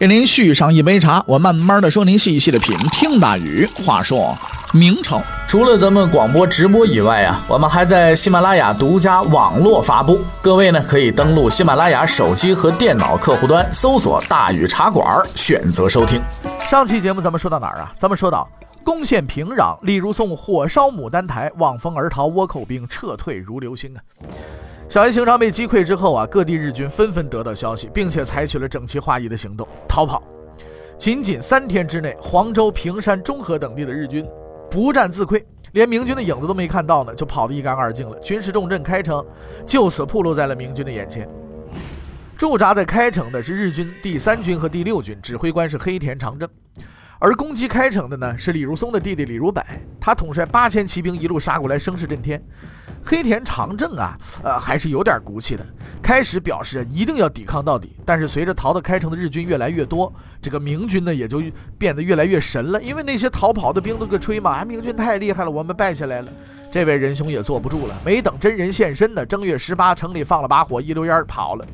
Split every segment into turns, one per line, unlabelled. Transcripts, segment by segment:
给您续上一杯茶，我慢慢的说，您细细的品。听大宇话说，明朝
除了咱们广播直播以外啊，我们还在喜马拉雅独家网络发布。各位呢，可以登录喜马拉雅手机和电脑客户端，搜索“大宇茶馆”，选择收听。
上期节目咱们说到哪儿啊？咱们说到。攻陷平壤，李如松火烧牡丹台，望风而逃，倭寇兵撤退如流星啊！小叶行长被击溃之后啊，各地日军纷纷得到消息，并且采取了整齐划一的行动，逃跑。仅仅三天之内，黄州、平山、中和等地的日军不战自溃，连明军的影子都没看到呢，就跑得一干二净了。军事重镇开城就此暴露在了明军的眼前。驻扎在开城的是日军第三军和第六军，指挥官是黑田长政。而攻击开城的呢是李如松的弟弟李如柏，他统帅八千骑兵一路杀过来，声势震天。黑田长政啊，呃，还是有点骨气的。开始表示一定要抵抗到底，但是随着逃到开城的日军越来越多，这个明军呢也就变得越来越神了。因为那些逃跑的兵都个吹嘛，明军太厉害了，我们败下来了。这位仁兄也坐不住了，没等真人现身呢，正月十八城里放了把火，一溜烟跑了。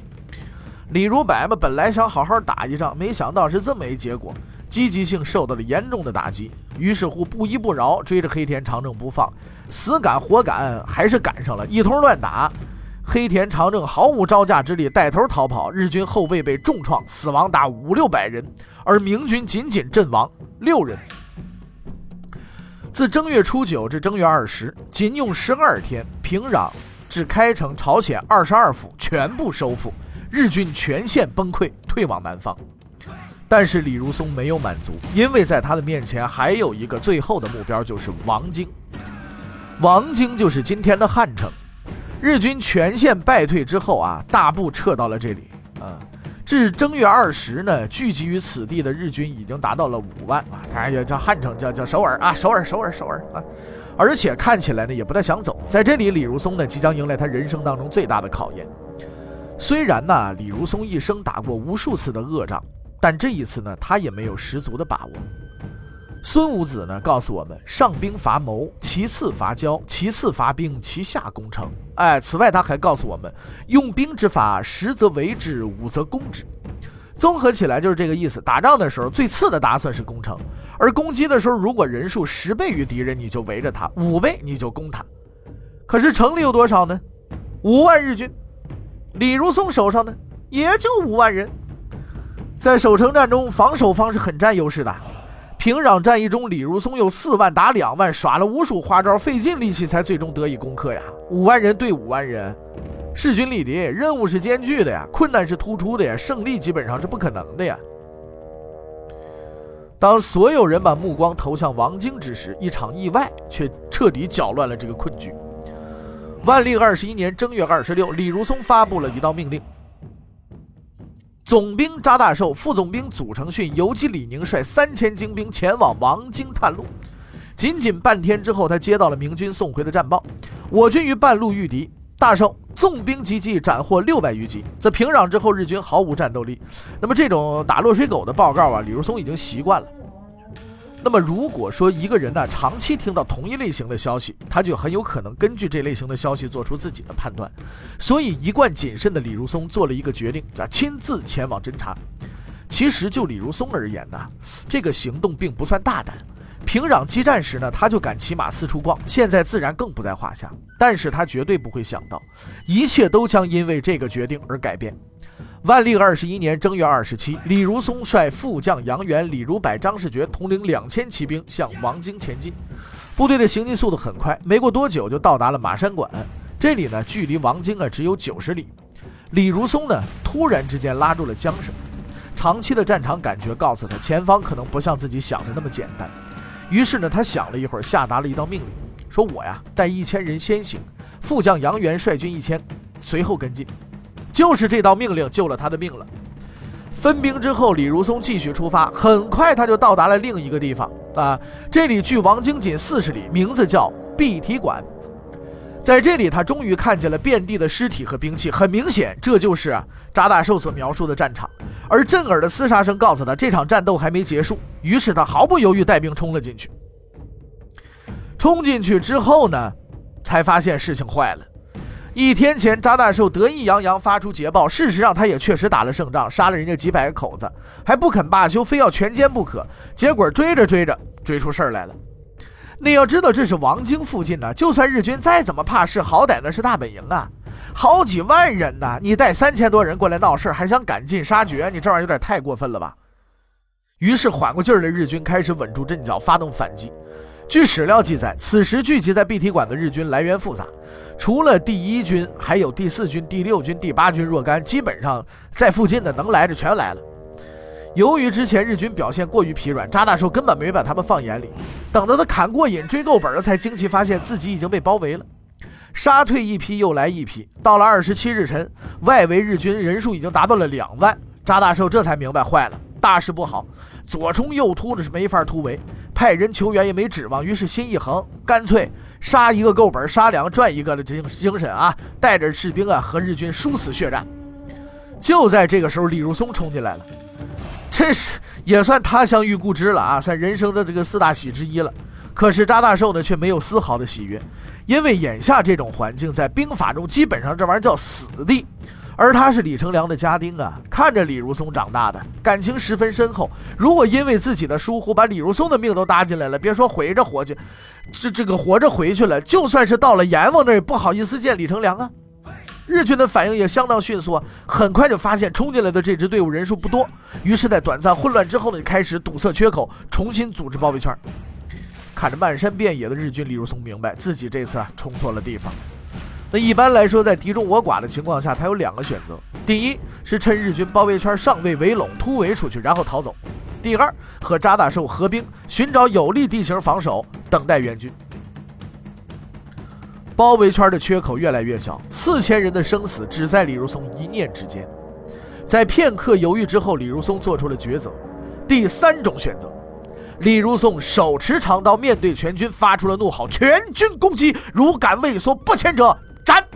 李如柏嘛，本来想好好打一仗，没想到是这么一结果。积极性受到了严重的打击，于是乎不依不饶，追着黑田长政不放，死赶活赶，还是赶上了，一通乱打。黑田长政毫无招架之力，带头逃跑，日军后背被重创，死亡达五六百人，而明军仅仅阵亡六人。自正月初九至正月二十，仅用十二天，平壤至开城、朝鲜二十二府全部收复，日军全线崩溃，退往南方。但是李如松没有满足，因为在他的面前还有一个最后的目标，就是王京。王京就是今天的汉城。日军全线败退之后啊，大部撤到了这里啊。至正月二十呢，聚集于此地的日军已经达到了五万啊。当然也叫汉城，叫叫首尔啊，首尔，首尔，首尔啊。而且看起来呢，也不太想走。在这里，李如松呢，即将迎来他人生当中最大的考验。虽然呢，李如松一生打过无数次的恶仗。但这一次呢，他也没有十足的把握。孙武子呢告诉我们：上兵伐谋，其次伐交，其次伐兵，其下攻城。哎，此外他还告诉我们，用兵之法，十则围之，五则攻之。综合起来就是这个意思。打仗的时候，最次的打算是攻城；而攻击的时候，如果人数十倍于敌人，你就围着他；五倍你就攻他。可是城里有多少呢？五万日军。李如松手上呢，也就五万人。在守城战中，防守方是很占优势的。平壤战役中，李如松有四万打两万，耍了无数花招，费尽力气才最终得以攻克呀。五万人对五万人，势均力敌，任务是艰巨的呀，困难是突出的呀，胜利基本上是不可能的呀。当所有人把目光投向王京之时，一场意外却彻底搅乱了这个困局。万历二十一年正月二十六，李如松发布了一道命令。总兵查大寿、副总兵祖承训、游击李宁率三千精兵前往王京探路。仅仅半天之后，他接到了明军送回的战报：我军于半路遇敌，大胜纵兵击击，斩获六百余级。在平壤之后，日军毫无战斗力。那么这种打落水狗的报告啊，李如松已经习惯了。那么，如果说一个人呢长期听到同一类型的消息，他就很有可能根据这类型的消息做出自己的判断。所以，一贯谨慎的李如松做了一个决定，啊，亲自前往侦查。其实，就李如松而言呢，这个行动并不算大胆。平壤激战时呢，他就敢骑马四处逛，现在自然更不在话下。但是他绝对不会想到，一切都将因为这个决定而改变。万历二十一年正月二十七，李如松率副将杨元、李如柏、张世爵统领两千骑兵向王京前进。部队的行进速度很快，没过多久就到达了马山馆。这里呢，距离王京啊只有九十里。李如松呢，突然之间拉住了缰绳。长期的战场感觉告诉他，前方可能不像自己想的那么简单。于是呢，他想了一会儿，下达了一道命令，说：“我呀，带一千人先行，副将杨元率军一千，随后跟进。”就是这道命令救了他的命了。分兵之后，李如松继续出发，很快他就到达了另一个地方啊，这里距王京仅四十里，名字叫碧提馆。在这里，他终于看见了遍地的尸体和兵器，很明显，这就是扎大寿所描述的战场。而震耳的厮杀声告诉他，这场战斗还没结束。于是他毫不犹豫带兵冲了进去。冲进去之后呢，才发现事情坏了。一天前，扎大寿得意洋洋发出捷报，事实上他也确实打了胜仗，杀了人家几百个口子，还不肯罢休，非要全歼不可。结果追着追着，追出事儿来了。你要知道，这是王京附近呢，就算日军再怎么怕事，好歹那是大本营啊，好几万人呢，你带三千多人过来闹事，还想赶尽杀绝，你这玩意儿有点太过分了吧？于是缓过劲儿的日军开始稳住阵脚，发动反击。据史料记载，此时聚集在碧体馆的日军来源复杂，除了第一军，还有第四军、第六军、第八军若干，基本上在附近的能来的全来了。由于之前日军表现过于疲软，扎大寿根本没把他们放眼里。等到他砍过瘾、追够本了，才惊奇发现自己已经被包围了。杀退一批，又来一批。到了二十七日晨，外围日军人数已经达到了两万。扎大寿这才明白，坏了，大事不好，左冲右突的是没法突围。派人求援也没指望，于是心一横，干脆杀一个够本，杀两个赚一个的精精神啊！带着士兵啊和日军殊死血战。就在这个时候，李如松冲进来了，这是也算他乡遇故知了啊，算人生的这个四大喜之一了。可是扎大寿呢，却没有丝毫的喜悦，因为眼下这种环境在兵法中基本上这玩意儿叫死地。而他是李成梁的家丁啊，看着李如松长大的，感情十分深厚。如果因为自己的疏忽把李如松的命都搭进来了，别说回着活去，这这个活着回去了，就算是到了阎王那儿，也不好意思见李成梁啊。日军的反应也相当迅速，很快就发现冲进来的这支队伍人数不多，于是，在短暂混乱之后呢，开始堵塞缺口，重新组织包围圈。看着漫山遍野的日军，李如松明白自己这次啊冲错了地方。那一般来说，在敌众我寡的情况下，他有两个选择：第一是趁日军包围圈尚未围拢突围出去，然后逃走；第二和扎大寿合兵，寻找有利地形防守，等待援军。包围圈的缺口越来越小，四千人的生死只在李如松一念之间。在片刻犹豫之后，李如松做出了抉择：第三种选择。李如松手持长刀，面对全军发出了怒吼：“全军攻击！如敢畏缩不前者！”战，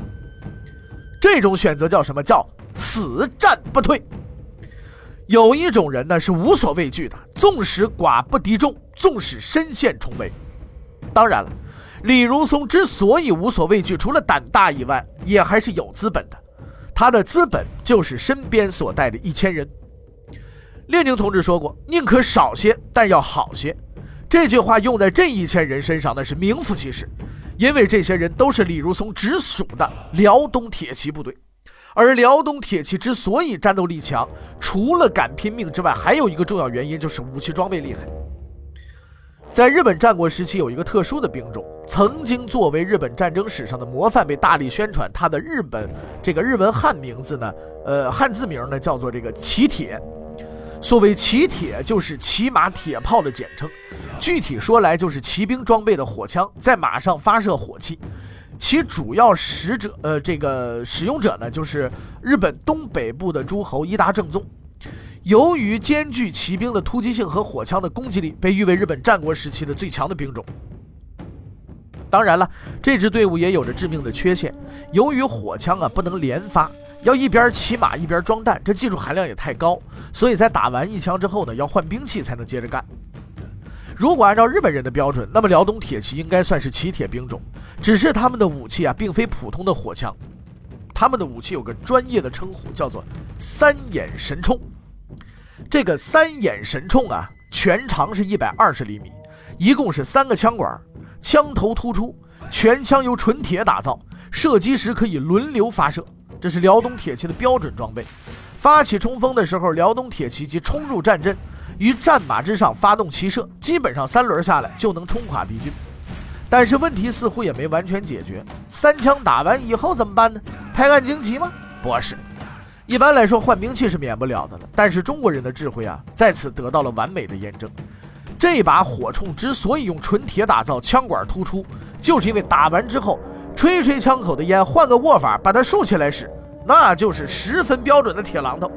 这种选择叫什么？叫死战不退。有一种人呢是无所畏惧的，纵使寡不敌众，纵使身陷重围。当然了，李如松之所以无所畏惧，除了胆大以外，也还是有资本的。他的资本就是身边所带的一千人。列宁同志说过：“宁可少些，但要好些。”这句话用在这一千人身上，那是名副其实。因为这些人都是李如松直属的辽东铁骑部队，而辽东铁骑之所以战斗力强，除了敢拼命之外，还有一个重要原因就是武器装备厉害。在日本战国时期，有一个特殊的兵种，曾经作为日本战争史上的模范被大力宣传。它的日本这个日文汉名字呢，呃，汉字名呢叫做这个骑铁。所谓骑铁，就是骑马铁炮的简称。具体说来，就是骑兵装备的火枪，在马上发射火器。其主要使者，呃，这个使用者呢，就是日本东北部的诸侯伊达正宗。由于兼具骑兵的突击性和火枪的攻击力，被誉为日本战国时期的最强的兵种。当然了，这支队伍也有着致命的缺陷，由于火枪啊不能连发，要一边骑马一边装弹，这技术含量也太高，所以在打完一枪之后呢，要换兵器才能接着干。如果按照日本人的标准，那么辽东铁骑应该算是骑铁兵种，只是他们的武器啊，并非普通的火枪，他们的武器有个专业的称呼，叫做三眼神冲。这个三眼神冲啊，全长是一百二十厘米，一共是三个枪管，枪头突出，全枪由纯铁打造，射击时可以轮流发射，这是辽东铁骑的标准装备。发起冲锋的时候，辽东铁骑即冲入战阵。于战马之上发动骑射，基本上三轮下来就能冲垮敌军。但是问题似乎也没完全解决。三枪打完以后怎么办呢？拍案惊奇吗？不是。一般来说，换兵器是免不了的了。但是中国人的智慧啊，在此得到了完美的验证。这把火铳之所以用纯铁打造，枪管突出，就是因为打完之后，吹吹枪口的烟，换个握法把它竖起来使，那就是十分标准的铁榔头。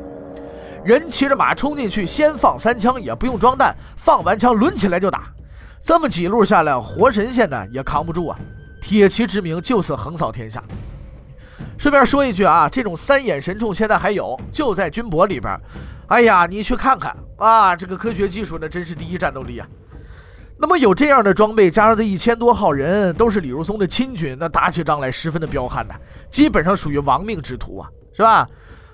人骑着马冲进去，先放三枪，也不用装弹，放完枪抡起来就打。这么几路下来，活神仙呢也扛不住啊！铁骑之名就此横扫天下。顺便说一句啊，这种三眼神冲现在还有，就在军博里边。哎呀，你去看看啊，这个科学技术那真是第一战斗力啊！那么有这样的装备，加上这一千多号人都是李如松的亲军，那打起仗来十分的彪悍呐，基本上属于亡命之徒啊，是吧？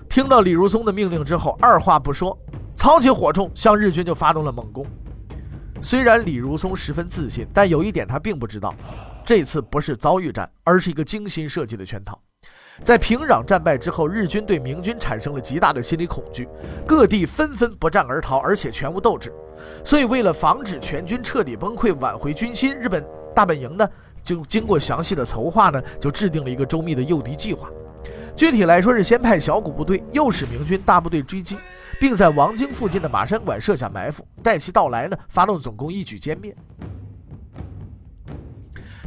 听到李如松的命令之后，二话不说，操起火铳向日军就发动了猛攻。虽然李如松十分自信，但有一点他并不知道，这次不是遭遇战，而是一个精心设计的圈套。在平壤战败之后，日军对明军产生了极大的心理恐惧，各地纷纷不战而逃，而且全无斗志。所以，为了防止全军彻底崩溃，挽回军心，日本大本营呢，就经过详细的筹划呢，就制定了一个周密的诱敌计划。具体来说，是先派小股部队诱使明军大部队追击，并在王京附近的马山馆设下埋伏，待其到来呢，发动总攻，一举歼灭。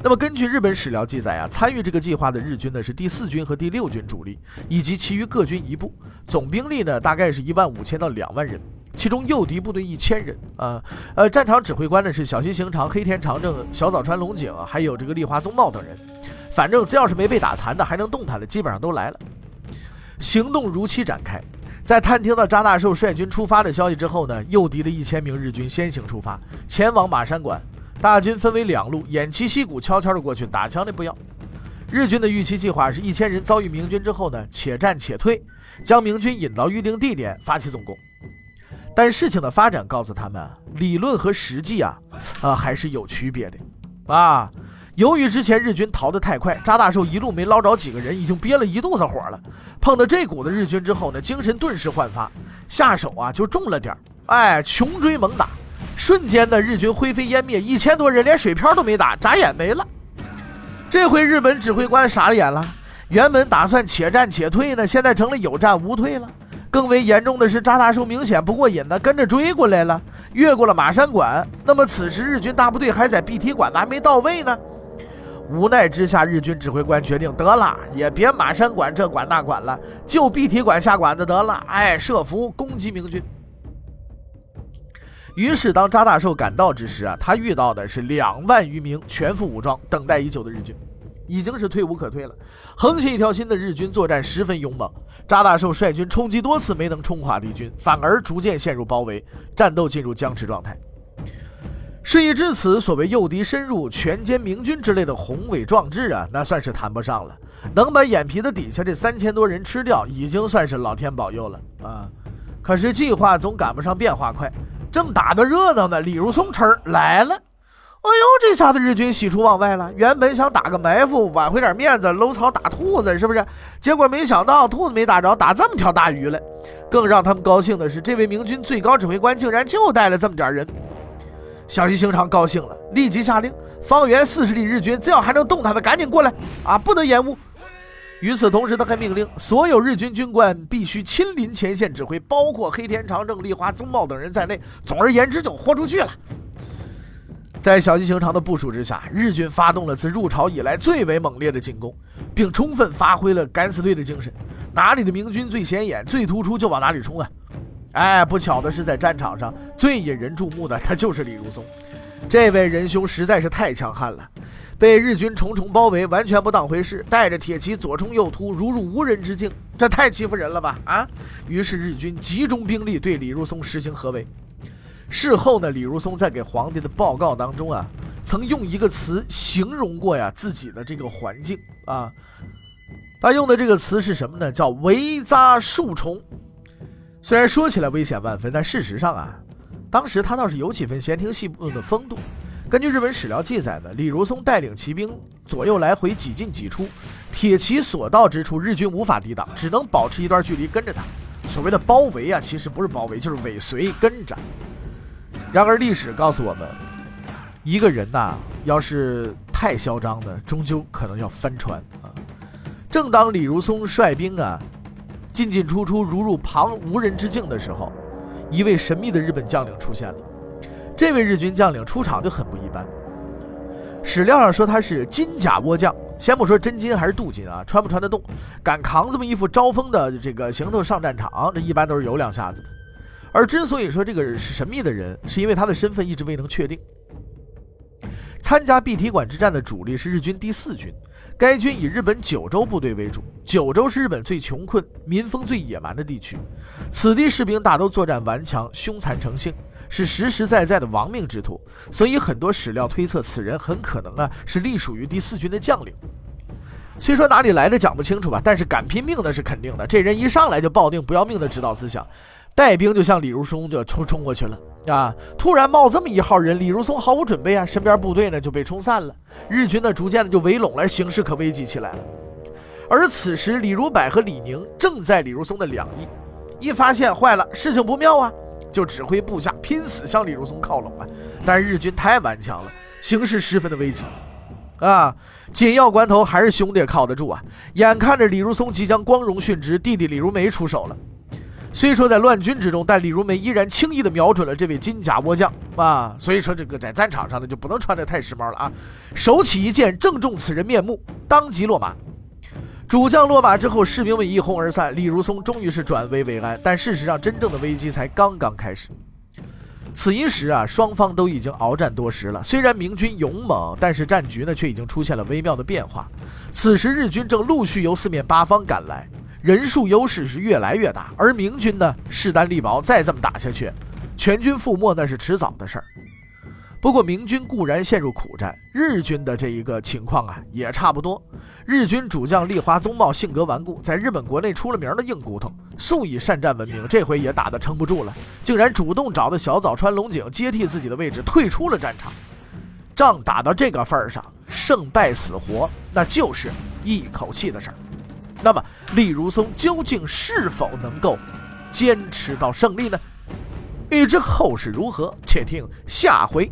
那么，根据日本史料记载啊，参与这个计划的日军呢是第四军和第六军主力，以及其余各军一部，总兵力呢大概是一万五千到两万人，其中诱敌部队一千人啊。呃，战场指挥官呢是小西行长、黑田长政、小早川龙井，还有这个立花宗茂等人。反正只要是没被打残的，还能动弹的，基本上都来了。行动如期展开，在探听到扎大寿率军出发的消息之后呢，诱敌的一千名日军先行出发，前往马山馆。大军分为两路，偃旗息鼓，悄悄的过去，打枪的不要。日军的预期计划是一千人遭遇明军之后呢，且战且退，将明军引到预定地点发起总攻。但事情的发展告诉他们，理论和实际啊，啊还是有区别的啊。由于之前日军逃得太快，扎大寿一路没捞着几个人，已经憋了一肚子火了。碰到这股子日军之后呢，精神顿时焕发，下手啊就重了点儿哎，穷追猛打。瞬间呢，日军灰飞烟灭，一千多人连水漂都没打，眨眼没了。这回日本指挥官傻了眼了，原本打算且战且退呢，现在成了有战无退了。更为严重的是，扎大寿明显不过瘾呢，跟着追过来了，越过了马山馆。那么此时日军大部队还在碧提馆呢，还没到位呢。无奈之下，日军指挥官决定得了，也别马山馆这馆那馆了，就碧提馆下馆子得了。哎，设伏攻击明军。于是，当扎大寿赶到之时啊，他遇到的是两万余名全副武装、等待已久的日军，已经是退无可退了。横行一条心的日军作战十分勇猛，扎大寿率军冲击多次没能冲垮敌军，反而逐渐陷入包围，战斗进入僵持状态。事已至此，所谓诱敌深入、全歼明军之类的宏伟壮志啊，那算是谈不上了。能把眼皮子底下这三千多人吃掉，已经算是老天保佑了啊！可是计划总赶不上变化快。正打得热闹呢，李如松哧来了。哎呦，这下子日军喜出望外了。原本想打个埋伏，挽回点面子，搂草打兔子，是不是？结果没想到兔子没打着，打这么条大鱼了。更让他们高兴的是，这位明军最高指挥官竟然就带了这么点人。小西行长高兴了，立即下令，方圆四十里日军只要还能动弹的，赶紧过来啊，不得延误。与此同时，他还命令所有日军军官必须亲临前线指挥，包括黑田长政、立花宗茂等人在内。总而言之，就豁出去了。在小西行长的部署之下，日军发动了自入朝以来最为猛烈的进攻，并充分发挥了敢死队的精神。哪里的明军最显眼、最突出，就往哪里冲啊！哎，不巧的是，在战场上最引人注目的，他就是李如松。这位仁兄实在是太强悍了。被日军重重包围，完全不当回事，带着铁骑左冲右突，如入无人之境，这太欺负人了吧？啊！于是日军集中兵力对李如松实行合围。事后呢，李如松在给皇帝的报告当中啊，曾用一个词形容过呀自己的这个环境啊，他用的这个词是什么呢？叫围扎数重。虽然说起来危险万分，但事实上啊，当时他倒是有几分闲庭信步的风度。根据日本史料记载呢，李如松带领骑兵左右来回几进几出，铁骑所到之处，日军无法抵挡，只能保持一段距离跟着他。所谓的包围啊，其实不是包围，就是尾随跟着。然而历史告诉我们，一个人呐，要是太嚣张的，终究可能要翻船啊。正当李如松率兵啊进进出出，如入旁无人之境的时候，一位神秘的日本将领出现了。这位日军将领出场就很不一般。史料上说他是金甲倭将，先不说真金还是镀金啊，穿不穿得动，敢扛这么一副招风的这个行头上战场，这一般都是有两下子的。而之所以说这个是神秘的人，是因为他的身份一直未能确定。参加碧提馆之战的主力是日军第四军，该军以日本九州部队为主。九州是日本最穷困、民风最野蛮的地区，此地士兵大都作战顽强、凶残成性，是实实在在的亡命之徒。所以很多史料推测，此人很可能啊是隶属于第四军的将领。虽说哪里来的讲不清楚吧，但是敢拼命的是肯定的。这人一上来就抱定不要命的指导思想，带兵就向李如松就冲冲过去了。啊！突然冒这么一号人，李如松毫无准备啊，身边部队呢就被冲散了，日军呢逐渐的就围拢了，形势可危急起来了。而此时，李如柏和李宁正在李如松的两翼，一发现坏了，事情不妙啊，就指挥部下拼死向李如松靠拢啊。但是日军太顽强了，形势十分的危急啊！紧要关头还是兄弟靠得住啊！眼看着李如松即将光荣殉职，弟弟李如梅出手了。虽说在乱军之中，但李如梅依然轻易的瞄准了这位金甲倭将啊！所以说这个在战场上呢，就不能穿的太时髦了啊！手起一剑，正中此人面目，当即落马。主将落马之后，士兵们一哄而散，李如松终于是转危为安。但事实上，真正的危机才刚刚开始。此一时啊，双方都已经鏖战多时了。虽然明军勇猛，但是战局呢却已经出现了微妙的变化。此时日军正陆续由四面八方赶来。人数优势是越来越大，而明军呢势单力薄，再这么打下去，全军覆没那是迟早的事儿。不过明军固然陷入苦战，日军的这一个情况啊也差不多。日军主将立花宗茂性格顽固，在日本国内出了名的硬骨头，素以善战闻名。这回也打得撑不住了，竟然主动找的小早川龙井接替自己的位置，退出了战场。仗打到这个份儿上，胜败死活那就是一口气的事儿。那么，李如松究竟是否能够坚持到胜利呢？欲知后事如何，且听下回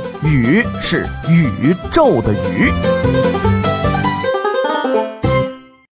宇是宇宙的宇。